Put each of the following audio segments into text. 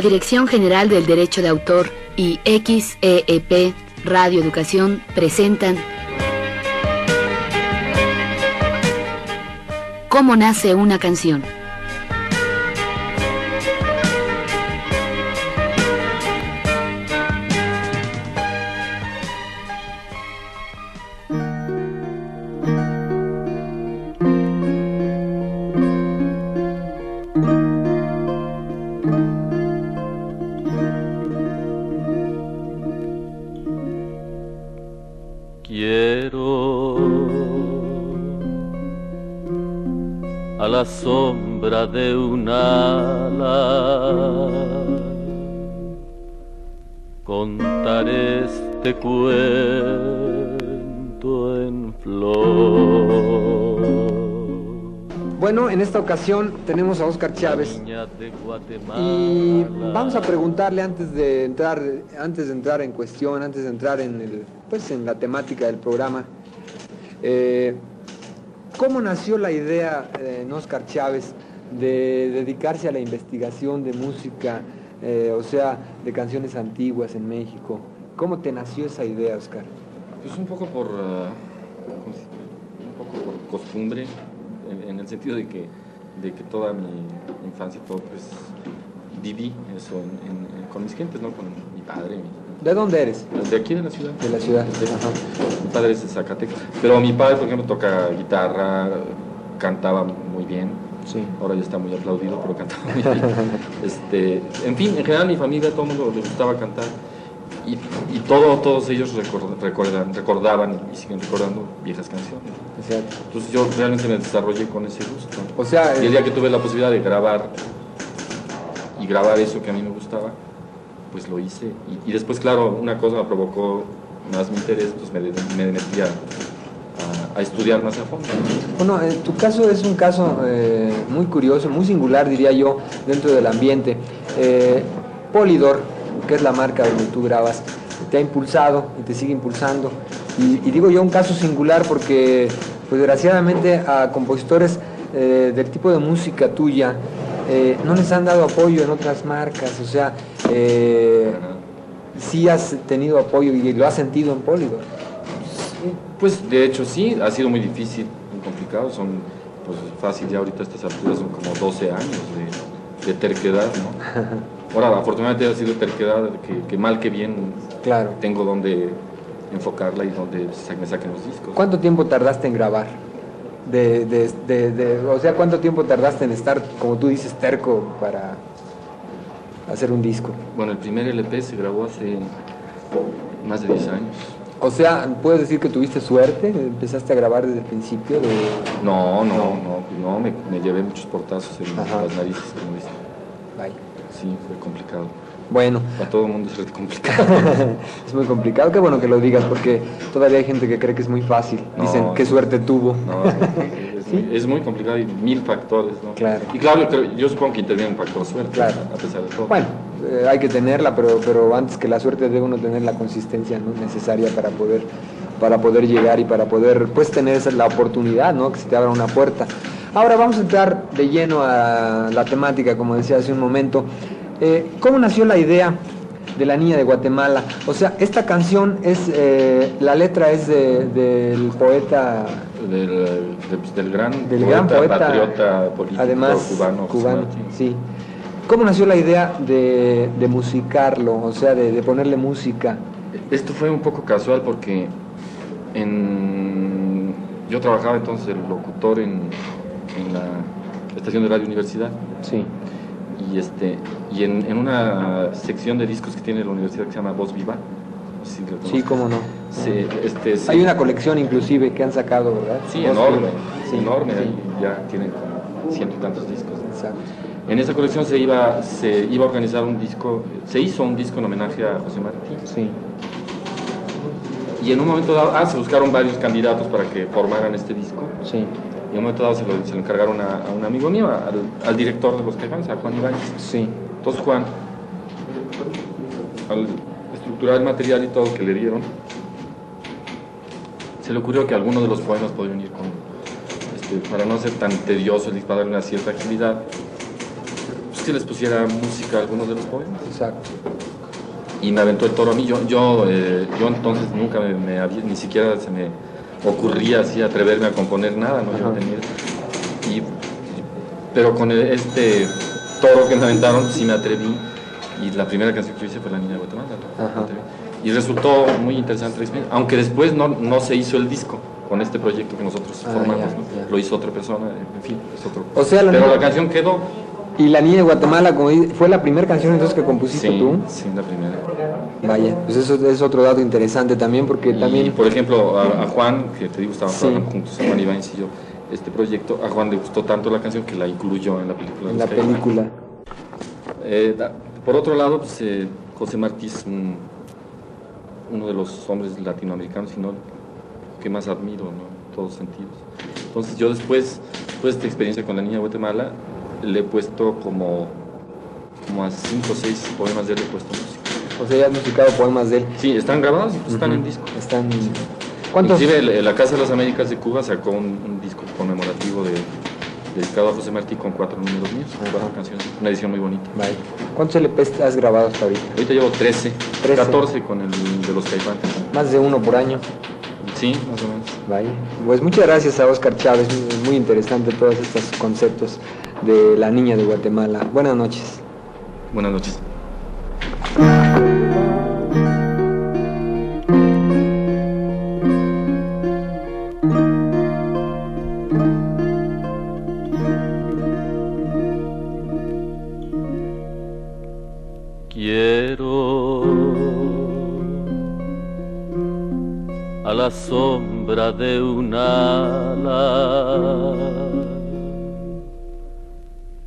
La Dirección General del Derecho de Autor y XEEP Radio Educación presentan ¿Cómo nace una canción? Este cuento en flor. Bueno, en esta ocasión tenemos a Oscar Chávez y vamos a preguntarle antes de entrar, antes de entrar en cuestión, antes de entrar en el, pues en la temática del programa, eh, ¿cómo nació la idea eh, en Oscar Chávez de dedicarse a la investigación de música, eh, o sea, de canciones antiguas en México? ¿Cómo te nació esa idea, Oscar? Pues un poco por, ah, ¿cómo se dice? un poco por costumbre, en, en el sentido de que, de que toda mi infancia, todo pues viví eso en- en- en- con mis gentes, ¿no? Con mi padre, mi- ¿De dónde eres? de aquí de la ciudad. De la ciudad. Sí. Ajá. Mi padre es de Zacatecas. Pero mi padre, por ejemplo, toca guitarra, cantaba muy bien. Sí. Ahora ya está muy aplaudido, pero cantaba muy bien. Este, en fin, en general mi familia, todo el mundo le gustaba cantar. Y, y todo, todos ellos recor- recuerdan, recordaban y siguen recordando viejas canciones. Exacto. Entonces yo realmente me desarrollé con ese gusto. O sea, Y el eh, día que tuve la posibilidad de grabar y grabar eso que a mí me gustaba, pues lo hice. Y, y después, claro, una cosa me provocó más mi interés, pues me, me metí a, a- a estudiar más a fondo. Bueno, eh, tu caso es un caso eh, muy curioso, muy singular, diría yo, dentro del ambiente. Eh, Polydor, que es la marca donde tú grabas, te ha impulsado y te sigue impulsando. Y, y digo yo un caso singular porque, pues desgraciadamente, a compositores eh, del tipo de música tuya eh, no les han dado apoyo en otras marcas. O sea, eh, sí has tenido apoyo y lo has sentido en Polydor. Pues de hecho sí, ha sido muy difícil, muy complicado, son pues fácil ya ahorita estas alturas son como 12 años de, de terquedad, ¿no? Ahora, afortunadamente ha sido terquedad que, que mal que bien Claro. tengo donde enfocarla y donde me saquen los discos. ¿Cuánto tiempo tardaste en grabar? De, de- de- de- o sea, ¿cuánto tiempo tardaste en estar, como tú dices, terco para hacer un disco? Bueno, el primer LP se grabó hace más de 10 años. O sea, ¿puedes decir que tuviste suerte? ¿Empezaste a grabar desde el principio? No, no, no, no, me, me llevé muchos portazos en Ajá. las narices, como dicen. Vaya. Sí, fue complicado. Bueno, Para todo el mundo es complicado. es muy complicado. Qué bueno que lo digas, porque todavía hay gente que cree que es muy fácil. No, Dicen, qué suerte tuvo. No, es, ¿Sí? muy, es muy complicado y mil factores, ¿no? Claro. Y claro, yo supongo que interviene un factor suerte, Claro. a pesar de todo. Bueno, eh, hay que tenerla, pero, pero antes que la suerte debe uno tener la consistencia ¿no? necesaria para poder, para poder llegar y para poder pues tener esa, la oportunidad, ¿no? que se te abra una puerta. Ahora vamos a entrar de lleno a la temática, como decía hace un momento. Eh, ¿Cómo nació la idea de la niña de Guatemala? O sea, esta canción es, eh, la letra es de- del poeta Del, de- del gran, del gran poeta, patriota político además cubano. Cubano, sí. ¿Cómo nació la idea de, de musicarlo, o sea, de, de ponerle música? Esto fue un poco casual porque en, yo trabajaba entonces el locutor en, en la estación de Radio Universidad Sí. y, este, y en, en una sección de discos que tiene la universidad que se llama Voz Viva. Sí, cómo no. se- este, se- Hay una colección inclusive que han sacado, ¿verdad? Sí, Dos, enorme, sí, enorme, sí. ya tienen como ciento y tantos discos. Exacto. En esa colección se iba, se iba a organizar un disco, se hizo un disco en homenaje a José Martí. Sí. Y en un momento dado, ah, se buscaron varios candidatos para que formaran este disco. Sí. Y en un momento dado se lo, se lo encargaron a, a un amigo mío, al, al director de los Caifanes, a Juan Ibáñez. Sí. Entonces Juan, al estructurar el material y todo que le dieron, se le ocurrió que algunos de los poemas podrían ir con, este, para no ser tan tedioso, para darle una cierta agilidad, pues que les pusiera música a algunos de los poemas. Exacto. Y me aventó el toro a mí. Yo, yo, eh, yo entonces nunca me, me había, ni siquiera se me ocurría así atreverme a componer nada, ¿no? Yo tenía- y, pero con el- este toro que me aventaron sí me atreví. Y la primera canción que yo hice fue La Niña de Guatemala. Y resultó muy interesante la experiencia, aunque después no, no se hizo el disco con este proyecto que nosotros Ah, formamos. ya, ¿no? ya. Lo hizo otra persona, en fin, es otro. O sea, la pero niña- la canción quedó. Y La Niña de Guatemala, como dice, fue la primera canción entonces que compusiste Sí, tú. sí, la primera. Vaya, pues eso es otro dato interesante también porque Y, también... por ejemplo, a, a Juan, que te digo, estábamos Sí. trabajando juntos, a Juan Ibáñez y yo, este proyecto, a Juan le gustó tanto la canción que la incluyó en la película. En la película. Eh, da- por otro lado, pues, eh, José Martí es un- uno de los hombres latinoamericanos, sino que más admiro, ¿no? en todos sentidos. Entonces yo después, después de esta experiencia con la niña de Guatemala, le he puesto como, como a cinco o seis poemas de él, le he puesto música. O sea, ya has musicado poemas de él. Sí, están grabados y pues, están en disco. Están... ¿Cuántos? Inclusive la Casa de las Américas de Cuba sacó un, un disco conmemorativo de, dedicado a José Martí con cuatro números míos, Ajá. cuatro canciones, una edición muy bonita. Vaya. ¿Cuántos LPs has grabado hasta ahorita? Ahorita llevo 13, 13. 14 con el de los caifanes. Más de uno por año. Sí, más o menos. Vaya. Pues muchas gracias a Oscar Chávez, muy interesante todos estos conceptos de la niña de Guatemala. Buenas noches. Buenas noches.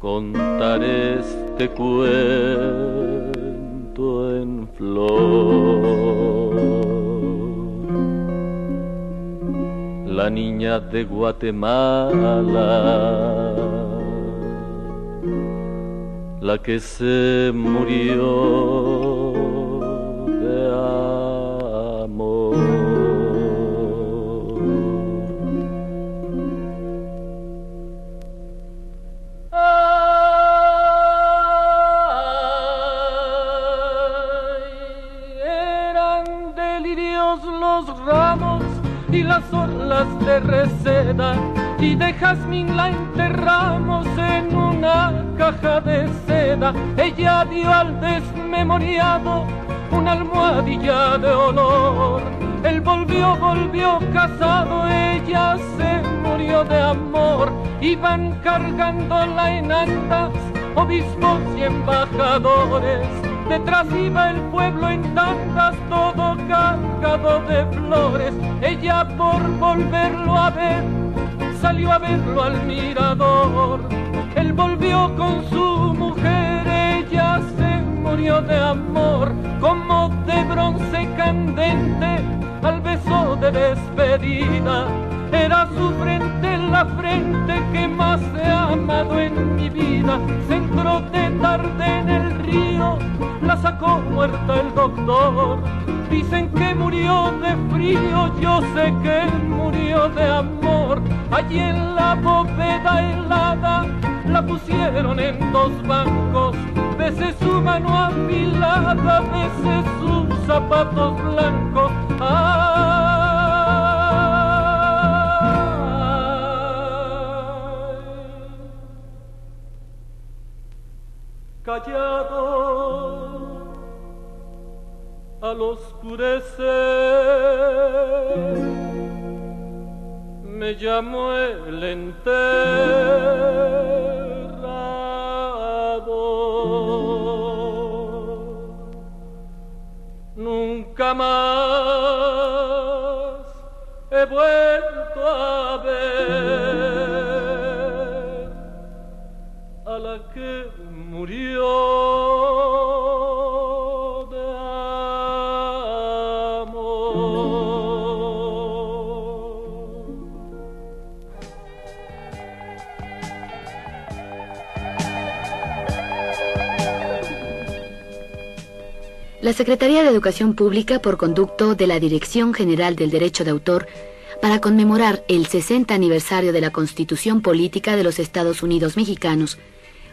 Contar este cuento en flor. La niña de Guatemala la que se murió y de jazmín la enterramos en una caja de seda. Ella dio al desmemoriado una almohadilla de olor. Él volvió, volvió casado, ella se murió de amor. Iban cargándola en andas, obispos y embajadores. Detrás iba el pueblo en tandas, todo cargado de flores. Ella por volverlo a ver, salió a verlo al mirador. Él volvió con su mujer, ella se murió de amor, como de bronce candente al beso de despedida. Era su frente la frente que más he amado en mi vida. Se entró de tarde en el río, la sacó muerta el doctor. Dicen que murió de frío, yo sé que murió de amor. Allí en la bóveda helada la pusieron en dos bancos. Bese su mano afilada, bese sus zapatos blancos. Callado al oscurecer me llamó el enterrado. Nunca más vuelto a ver a la que murió de. La Secretaría de Educación Pública, por conducto de la Dirección General del Derecho de Autor, para conmemorar el 60 aniversario de la Constitución Política de los Estados Unidos Mexicanos,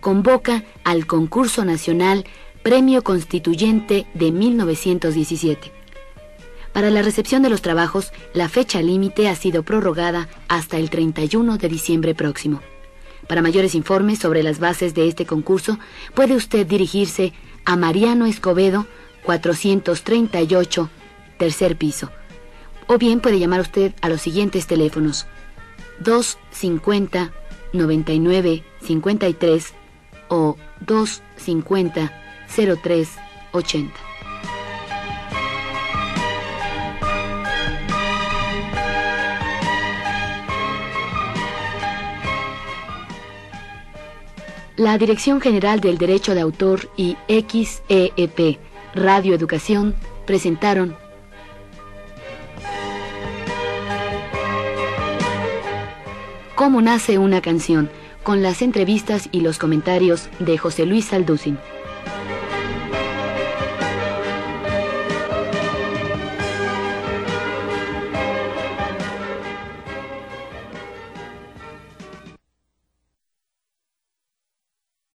convoca al concurso nacional Premio Constituyente de 1917. Para la recepción de los trabajos, la fecha límite ha sido prorrogada hasta el 31 de diciembre próximo. Para mayores informes sobre las bases de este concurso, puede usted dirigirse a Mariano Escobedo, 438, tercer piso. O bien puede llamar usted a los siguientes teléfonos 250 99 53 o 250 03 80. La Dirección General del Derecho de Autor y XEEP Radio Educación presentaron Cómo nace una canción, con las entrevistas y los comentarios de José Luis Salducin.